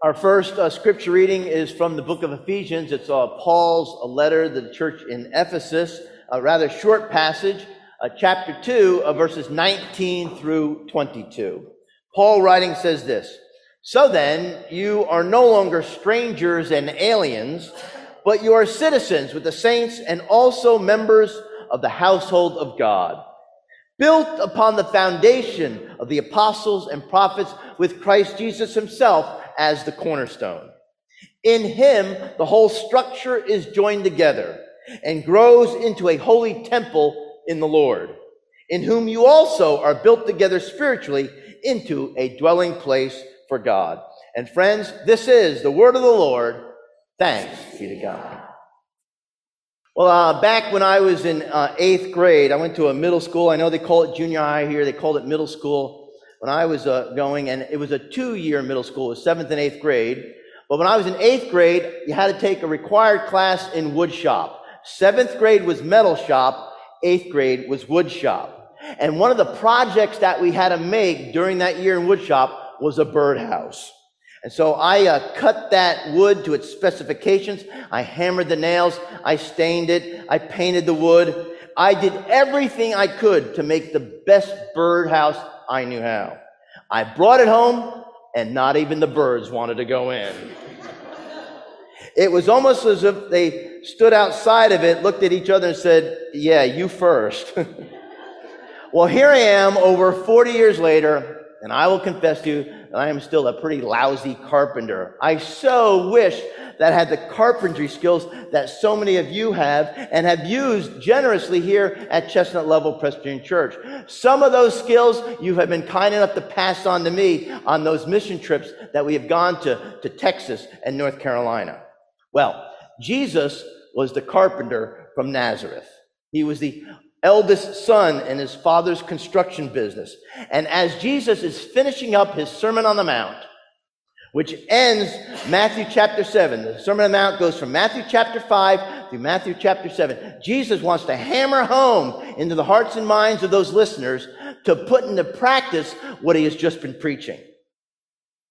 Our first uh, scripture reading is from the book of Ephesians. It's uh, Paul's letter to the church in Ephesus, a rather short passage, uh, chapter 2, uh, verses 19 through 22. Paul writing says this So then, you are no longer strangers and aliens, but you are citizens with the saints and also members of the household of God, built upon the foundation of the apostles and prophets with Christ Jesus himself as the cornerstone. In him, the whole structure is joined together and grows into a holy temple in the Lord, in whom you also are built together spiritually into a dwelling place for God. And friends, this is the word of the Lord. Thanks be to God. Well, uh, back when I was in uh, eighth grade, I went to a middle school. I know they call it junior high here. They called it middle school when I was uh, going, and it was a two year middle school, it was seventh and eighth grade. But when I was in eighth grade, you had to take a required class in wood shop. Seventh grade was metal shop, eighth grade was wood shop. And one of the projects that we had to make during that year in wood shop was a birdhouse. And so I uh, cut that wood to its specifications. I hammered the nails. I stained it. I painted the wood. I did everything I could to make the best birdhouse I knew how. I brought it home, and not even the birds wanted to go in. It was almost as if they stood outside of it, looked at each other, and said, Yeah, you first. well, here I am over 40 years later, and I will confess to you I am still a pretty lousy carpenter. I so wish that I had the carpentry skills that so many of you have and have used generously here at Chestnut Level Presbyterian Church. Some of those skills you have been kind enough to pass on to me on those mission trips that we have gone to, to Texas and North Carolina. Well, Jesus was the carpenter from Nazareth. He was the eldest son in his father's construction business. And as Jesus is finishing up his Sermon on the Mount, which ends Matthew chapter 7. The Sermon on the Mount goes from Matthew chapter 5 through Matthew chapter 7. Jesus wants to hammer home into the hearts and minds of those listeners to put into practice what he has just been preaching.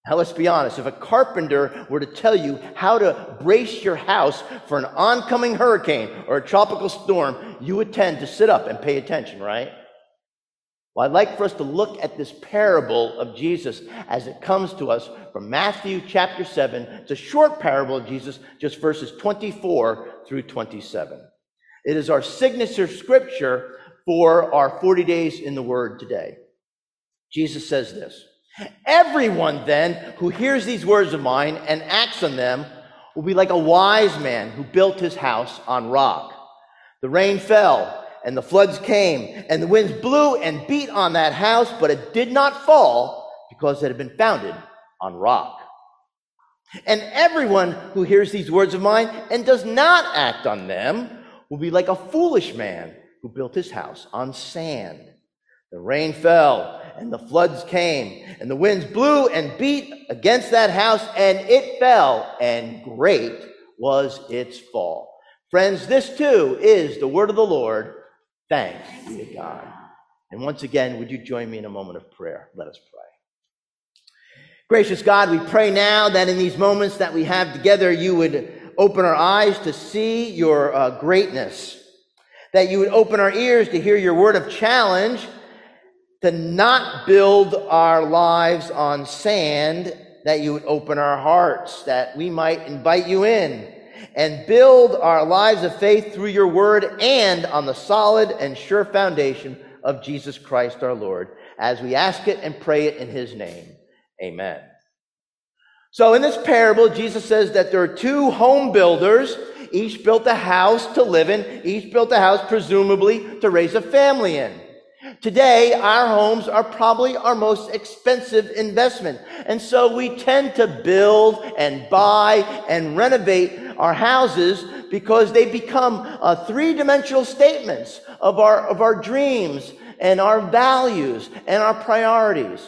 Now, let's be honest. If a carpenter were to tell you how to brace your house for an oncoming hurricane or a tropical storm, you would tend to sit up and pay attention, right? Well, I'd like for us to look at this parable of Jesus as it comes to us from Matthew chapter 7. It's a short parable of Jesus, just verses 24 through 27. It is our signature scripture for our 40 days in the Word today. Jesus says this Everyone then who hears these words of mine and acts on them will be like a wise man who built his house on rock. The rain fell and the floods came, and the winds blew and beat on that house, but it did not fall because it had been founded on rock. And everyone who hears these words of mine and does not act on them will be like a foolish man who built his house on sand. The rain fell and the floods came and the winds blew and beat against that house and it fell and great was its fall. Friends, this too is the word of the Lord. Thanks be to God. And once again, would you join me in a moment of prayer? Let us pray. Gracious God, we pray now that in these moments that we have together, you would open our eyes to see your uh, greatness, that you would open our ears to hear your word of challenge, to not build our lives on sand, that you would open our hearts, that we might invite you in and build our lives of faith through your word and on the solid and sure foundation of Jesus Christ our Lord, as we ask it and pray it in his name. Amen. So in this parable, Jesus says that there are two home builders. Each built a house to live in. Each built a house, presumably, to raise a family in. Today, our homes are probably our most expensive investment. And so we tend to build and buy and renovate our houses because they become uh, three-dimensional statements of our, of our dreams and our values and our priorities.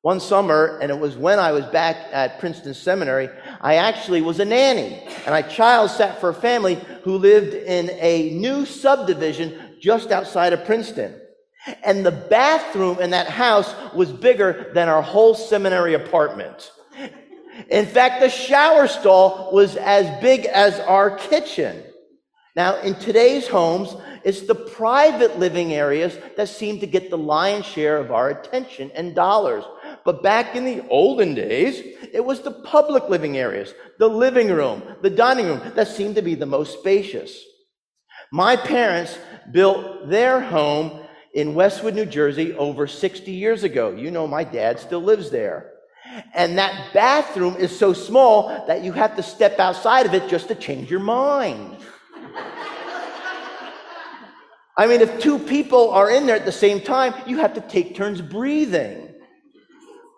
One summer, and it was when I was back at Princeton Seminary, I actually was a nanny, and I child sat for a family who lived in a new subdivision just outside of Princeton. And the bathroom in that house was bigger than our whole seminary apartment. In fact, the shower stall was as big as our kitchen. Now, in today's homes, it's the private living areas that seem to get the lion's share of our attention and dollars. But back in the olden days, it was the public living areas, the living room, the dining room that seemed to be the most spacious. My parents built their home in Westwood, New Jersey over 60 years ago. You know, my dad still lives there. And that bathroom is so small that you have to step outside of it just to change your mind. I mean, if two people are in there at the same time, you have to take turns breathing.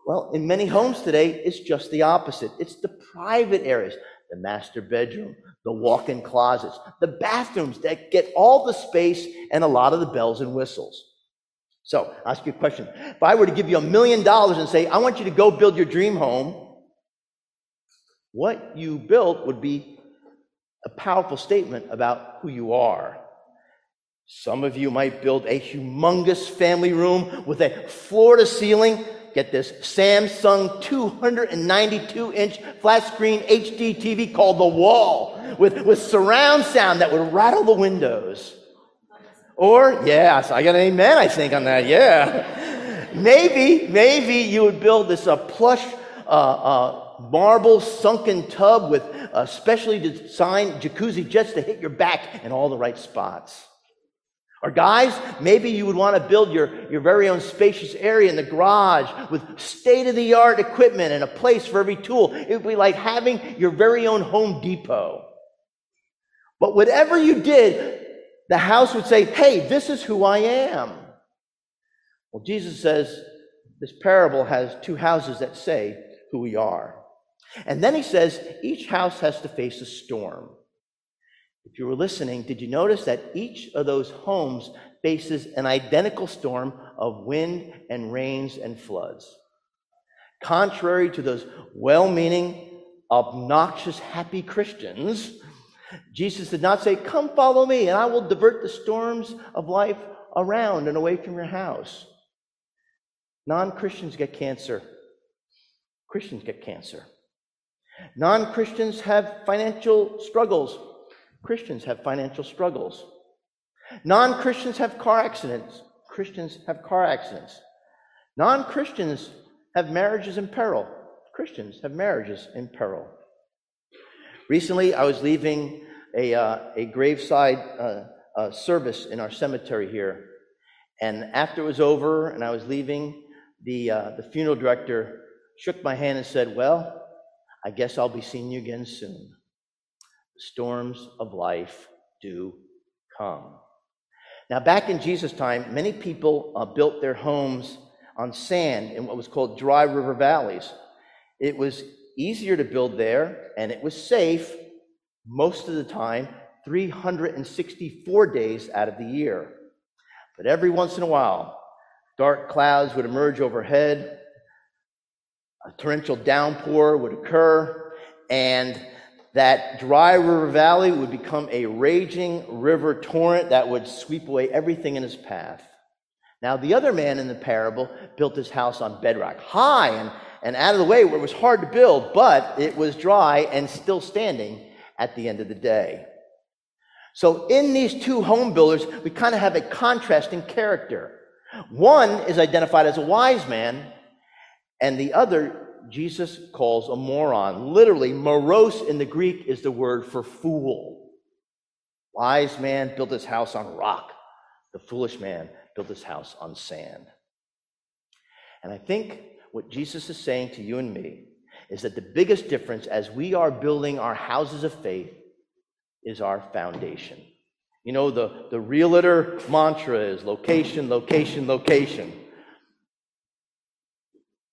Well, in many homes today, it's just the opposite. It's the private areas, the master bedroom, the walk in closets, the bathrooms that get all the space and a lot of the bells and whistles. So, I'll ask you a question. If I were to give you a million dollars and say, I want you to go build your dream home, what you built would be a powerful statement about who you are. Some of you might build a humongous family room with a floor to ceiling, get this, Samsung 292 inch flat screen HD TV called The Wall with, with surround sound that would rattle the windows. Or, yes, I got an amen, I think, on that, yeah. maybe, maybe you would build this uh, plush uh, uh, marble sunken tub with uh, specially designed jacuzzi jets to hit your back in all the right spots. Or guys, maybe you would want to build your, your very own spacious area in the garage with state of the art equipment and a place for every tool. It would be like having your very own Home Depot. But whatever you did, the house would say, hey, this is who I am. Well, Jesus says this parable has two houses that say who we are. And then he says each house has to face a storm. If you were listening, did you notice that each of those homes faces an identical storm of wind and rains and floods? Contrary to those well meaning, obnoxious, happy Christians, Jesus did not say, Come follow me, and I will divert the storms of life around and away from your house. Non Christians get cancer, Christians get cancer. Non Christians have financial struggles, Christians have financial struggles. Non Christians have car accidents. Christians have car accidents. Non Christians have marriages in peril. Christians have marriages in peril. Recently, I was leaving a, uh, a graveside uh, uh, service in our cemetery here. And after it was over and I was leaving, the, uh, the funeral director shook my hand and said, Well, I guess I'll be seeing you again soon storms of life do come. Now, back in Jesus' time, many people uh, built their homes on sand in what was called dry river valleys. It was easier to build there, and it was safe most of the time, 364 days out of the year. But every once in a while, dark clouds would emerge overhead, a torrential downpour would occur, and that dry river valley would become a raging river torrent that would sweep away everything in his path. Now, the other man in the parable built his house on bedrock, high and, and out of the way where it was hard to build, but it was dry and still standing at the end of the day. So, in these two home builders, we kind of have a contrasting character. One is identified as a wise man, and the other Jesus calls a moron. Literally, moros in the Greek is the word for fool. Wise man built his house on rock. The foolish man built his house on sand. And I think what Jesus is saying to you and me is that the biggest difference as we are building our houses of faith is our foundation. You know, the, the realtor mantra is location, location, location.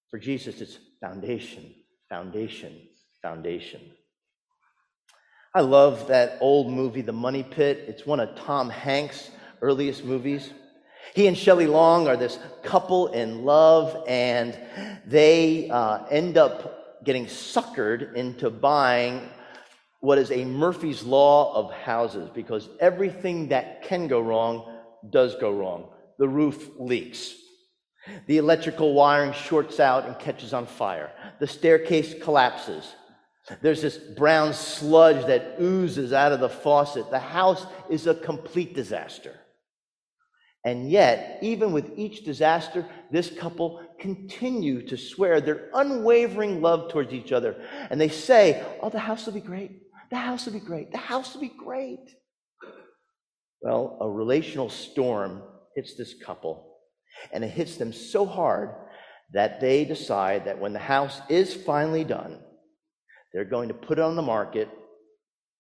For Jesus, it's foundation, foundation, foundation. I love that old movie, The Money Pit. It's one of Tom Hanks' earliest movies. He and Shelley Long are this couple in love, and they uh, end up getting suckered into buying what is a Murphy's Law of houses because everything that can go wrong does go wrong. The roof leaks. The electrical wiring shorts out and catches on fire. The staircase collapses. There's this brown sludge that oozes out of the faucet. The house is a complete disaster. And yet, even with each disaster, this couple continue to swear their unwavering love towards each other. And they say, Oh, the house will be great. The house will be great. The house will be great. Well, a relational storm hits this couple, and it hits them so hard that they decide that when the house is finally done, they're going to put it on the market,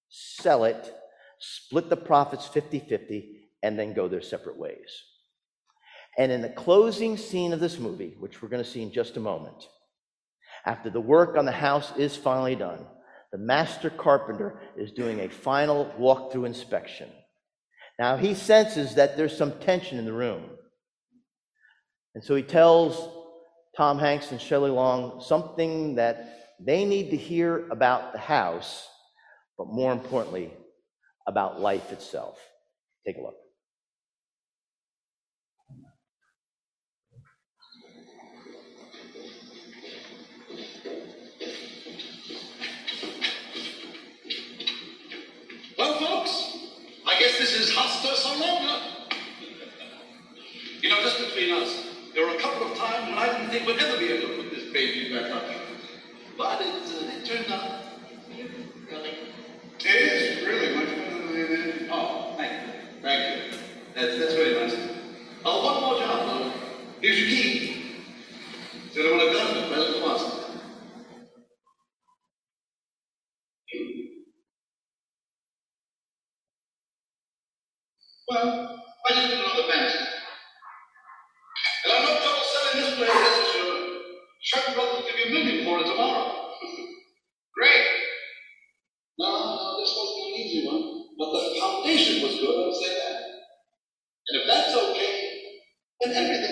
sell it, split the profits 50 50, and then go their separate ways. And in the closing scene of this movie, which we're going to see in just a moment, after the work on the house is finally done, the master carpenter is doing a final walkthrough inspection. Now, he senses that there's some tension in the room. And so he tells Tom Hanks and Shelley Long something that they need to hear about the house, but more importantly, about life itself. Take a look. Well, folks, I guess this is hasta so. You know, just between us, there were a couple of times when I didn't think we'd ever be able to put this baby back up. But it, uh, it turned out really. It is really much better than it is. Oh, thank you. Thank you. That's, that's very nice. Oh, one more job, though. Here's your key. Said I would have done it, present master. Well, I just put another fancy. And I'm no trouble selling this place, that's for sure. Brothers will give you a million for it tomorrow. Great. No, no, this wasn't an easy one. But the foundation was good, I'll say that. And if that's okay, then everything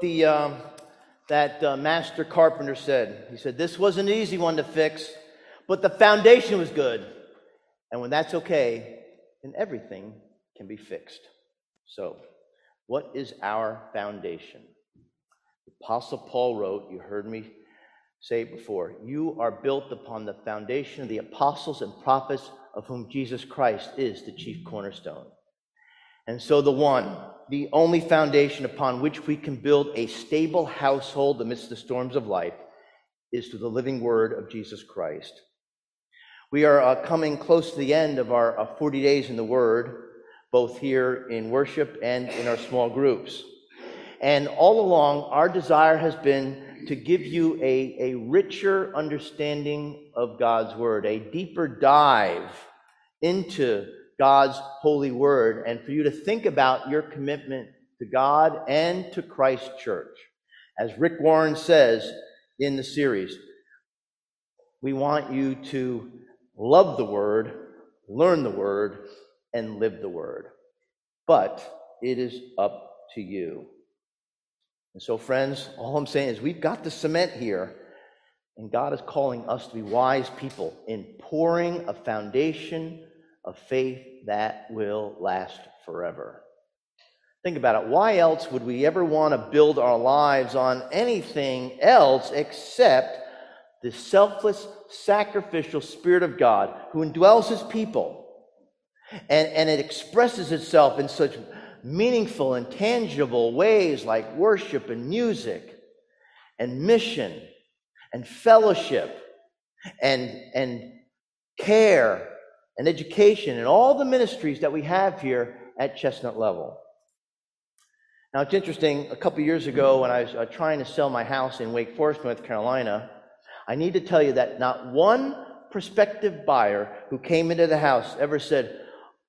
the um, that uh, master carpenter said. He said this was an easy one to fix, but the foundation was good. And when that's okay, then everything can be fixed. So, what is our foundation? The Apostle Paul wrote, you heard me say it before, you are built upon the foundation of the apostles and prophets of whom Jesus Christ is the chief cornerstone. And so, the one, the only foundation upon which we can build a stable household amidst the storms of life is through the living word of Jesus Christ. We are uh, coming close to the end of our uh, 40 days in the Word, both here in worship and in our small groups. And all along, our desire has been to give you a, a richer understanding of God's Word, a deeper dive into God's holy word and for you to think about your commitment to God and to Christ church. As Rick Warren says in the series, we want you to love the word, learn the word, and live the word. But it is up to you. And so, friends, all I'm saying is we've got the cement here, and God is calling us to be wise people in pouring a foundation of faith that will last forever. Think about it. Why else would we ever want to build our lives on anything else except the selfless, sacrificial Spirit of God who indwells His people? And, and it expresses itself in such meaningful and tangible ways like worship and music and mission and fellowship and, and care and education and all the ministries that we have here at Chestnut Level. Now, it's interesting, a couple years ago when I was uh, trying to sell my house in Wake Forest, North Carolina, I need to tell you that not one prospective buyer who came into the house ever said,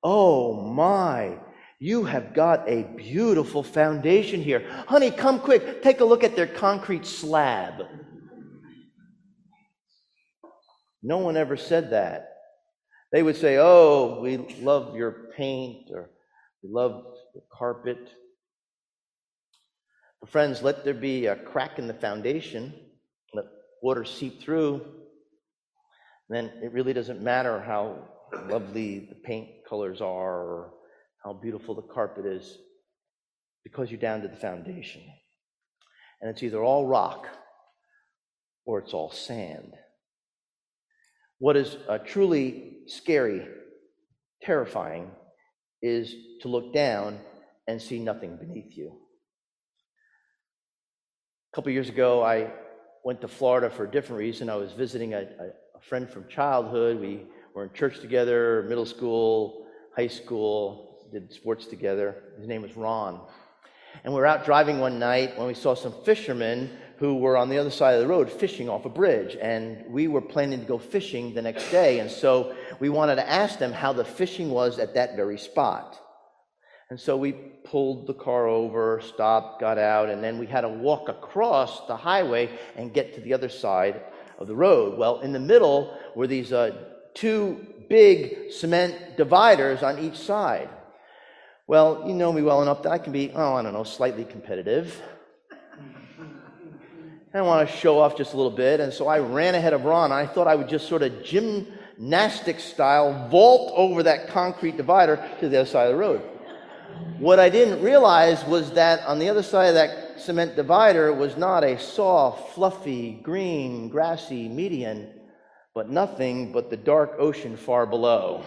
Oh my, You have got a beautiful foundation here. Honey, come quick. Take a look at their concrete slab. No one ever said that. They would say, Oh, we love your paint, or we love the carpet. But friends, let there be a crack in the foundation, let water seep through. Then it really doesn't matter how lovely the paint colors are or how beautiful the carpet is because you're down to the foundation. And it's either all rock or it's all sand. What is uh, truly scary, terrifying, is to look down and see nothing beneath you. A couple years ago, I went to Florida for a different reason. I was visiting a, a, a friend from childhood. We were in church together, middle school, high school, did sports together. His name was Ron. And we were out driving one night when we saw some fishermen who were on the other side of the road fishing off a bridge. And we were planning to go fishing the next day. And so we wanted to ask them how the fishing was at that very spot. And so we pulled the car over, stopped, got out, and then we had to walk across the highway and get to the other side of the road. Well, in the middle were these uh, two big cement dividers on each side. Well, you know me well enough that I can be, oh, I don't know, slightly competitive. I want to show off just a little bit, and so I ran ahead of Ron. I thought I would just sort of gymnastic style vault over that concrete divider to the other side of the road. What I didn't realize was that on the other side of that cement divider was not a soft, fluffy, green, grassy median, but nothing but the dark ocean far below.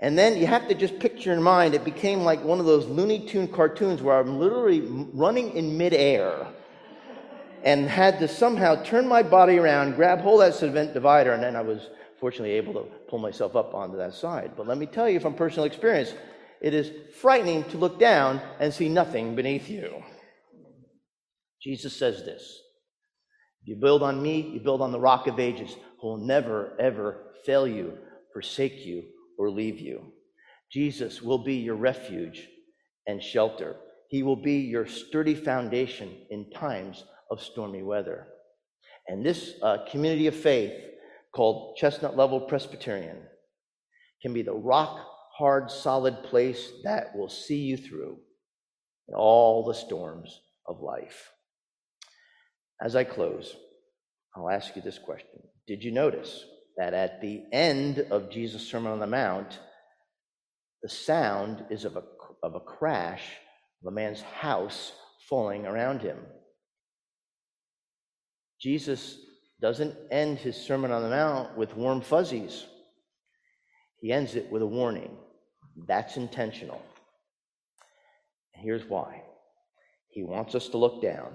And then you have to just picture in mind, it became like one of those Looney Tune cartoons where I'm literally running in midair and had to somehow turn my body around, grab hold of that cement divider, and then I was fortunately able to pull myself up onto that side. But let me tell you from personal experience, it is frightening to look down and see nothing beneath you. Jesus says this If you build on me, you build on the rock of ages, who will never, ever fail you, forsake you, or leave you. Jesus will be your refuge and shelter. He will be your sturdy foundation in times of stormy weather. And this uh, community of faith, called Chestnut Level Presbyterian, can be the rock hard, solid place that will see you through all the storms of life. As I close, I'll ask you this question Did you notice that at the end of Jesus' Sermon on the Mount, the sound is of a, of a crash of a man's house falling around him. Jesus doesn't end his Sermon on the Mount with warm fuzzies, he ends it with a warning. That's intentional. And here's why He wants us to look down,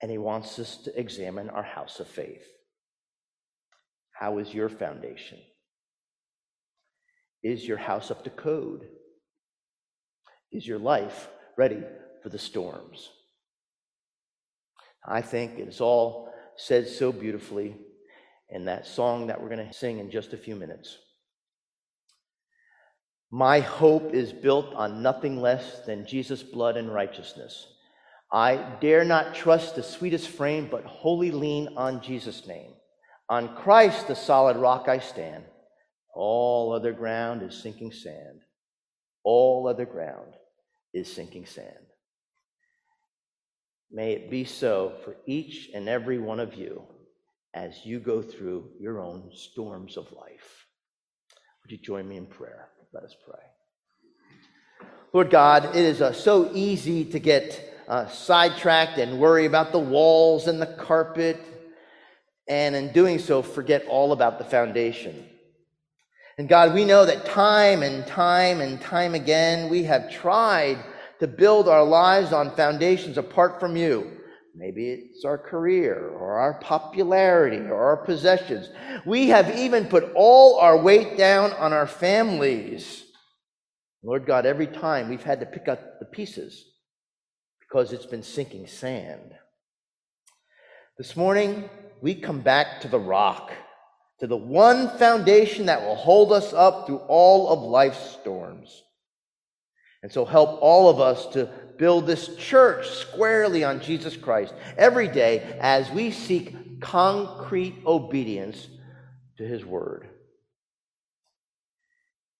and He wants us to examine our house of faith. How is your foundation? Is your house up to code? Is your life ready for the storms? I think it's all said so beautifully in that song that we're going to sing in just a few minutes. My hope is built on nothing less than Jesus' blood and righteousness. I dare not trust the sweetest frame, but wholly lean on Jesus' name. On Christ, the solid rock, I stand. All other ground is sinking sand. All other ground is sinking sand. May it be so for each and every one of you as you go through your own storms of life. Would you join me in prayer? Let us pray. Lord God, it is uh, so easy to get uh, sidetracked and worry about the walls and the carpet and in doing so, forget all about the foundation. And God, we know that time and time and time again, we have tried to build our lives on foundations apart from you. Maybe it's our career or our popularity or our possessions. We have even put all our weight down on our families. Lord God, every time we've had to pick up the pieces because it's been sinking sand. This morning, we come back to the rock to the one foundation that will hold us up through all of life's storms. And so help all of us to build this church squarely on Jesus Christ every day as we seek concrete obedience to his word.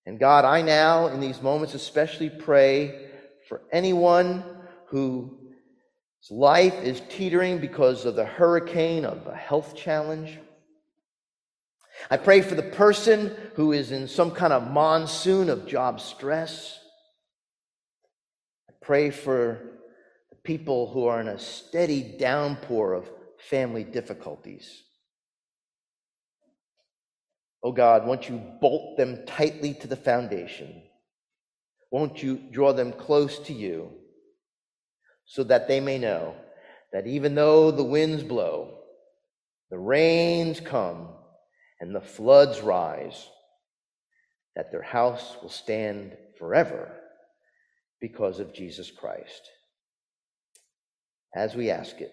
And God, I now, in these moments, especially pray for anyone whose life is teetering because of the hurricane of a health challenge. I pray for the person who is in some kind of monsoon of job stress. I pray for the people who are in a steady downpour of family difficulties. Oh God, won't you bolt them tightly to the foundation? Won't you draw them close to you so that they may know that even though the winds blow, the rains come, and the floods rise, that their house will stand forever because of Jesus Christ. As we ask it,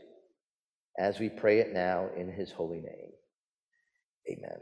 as we pray it now in his holy name. Amen.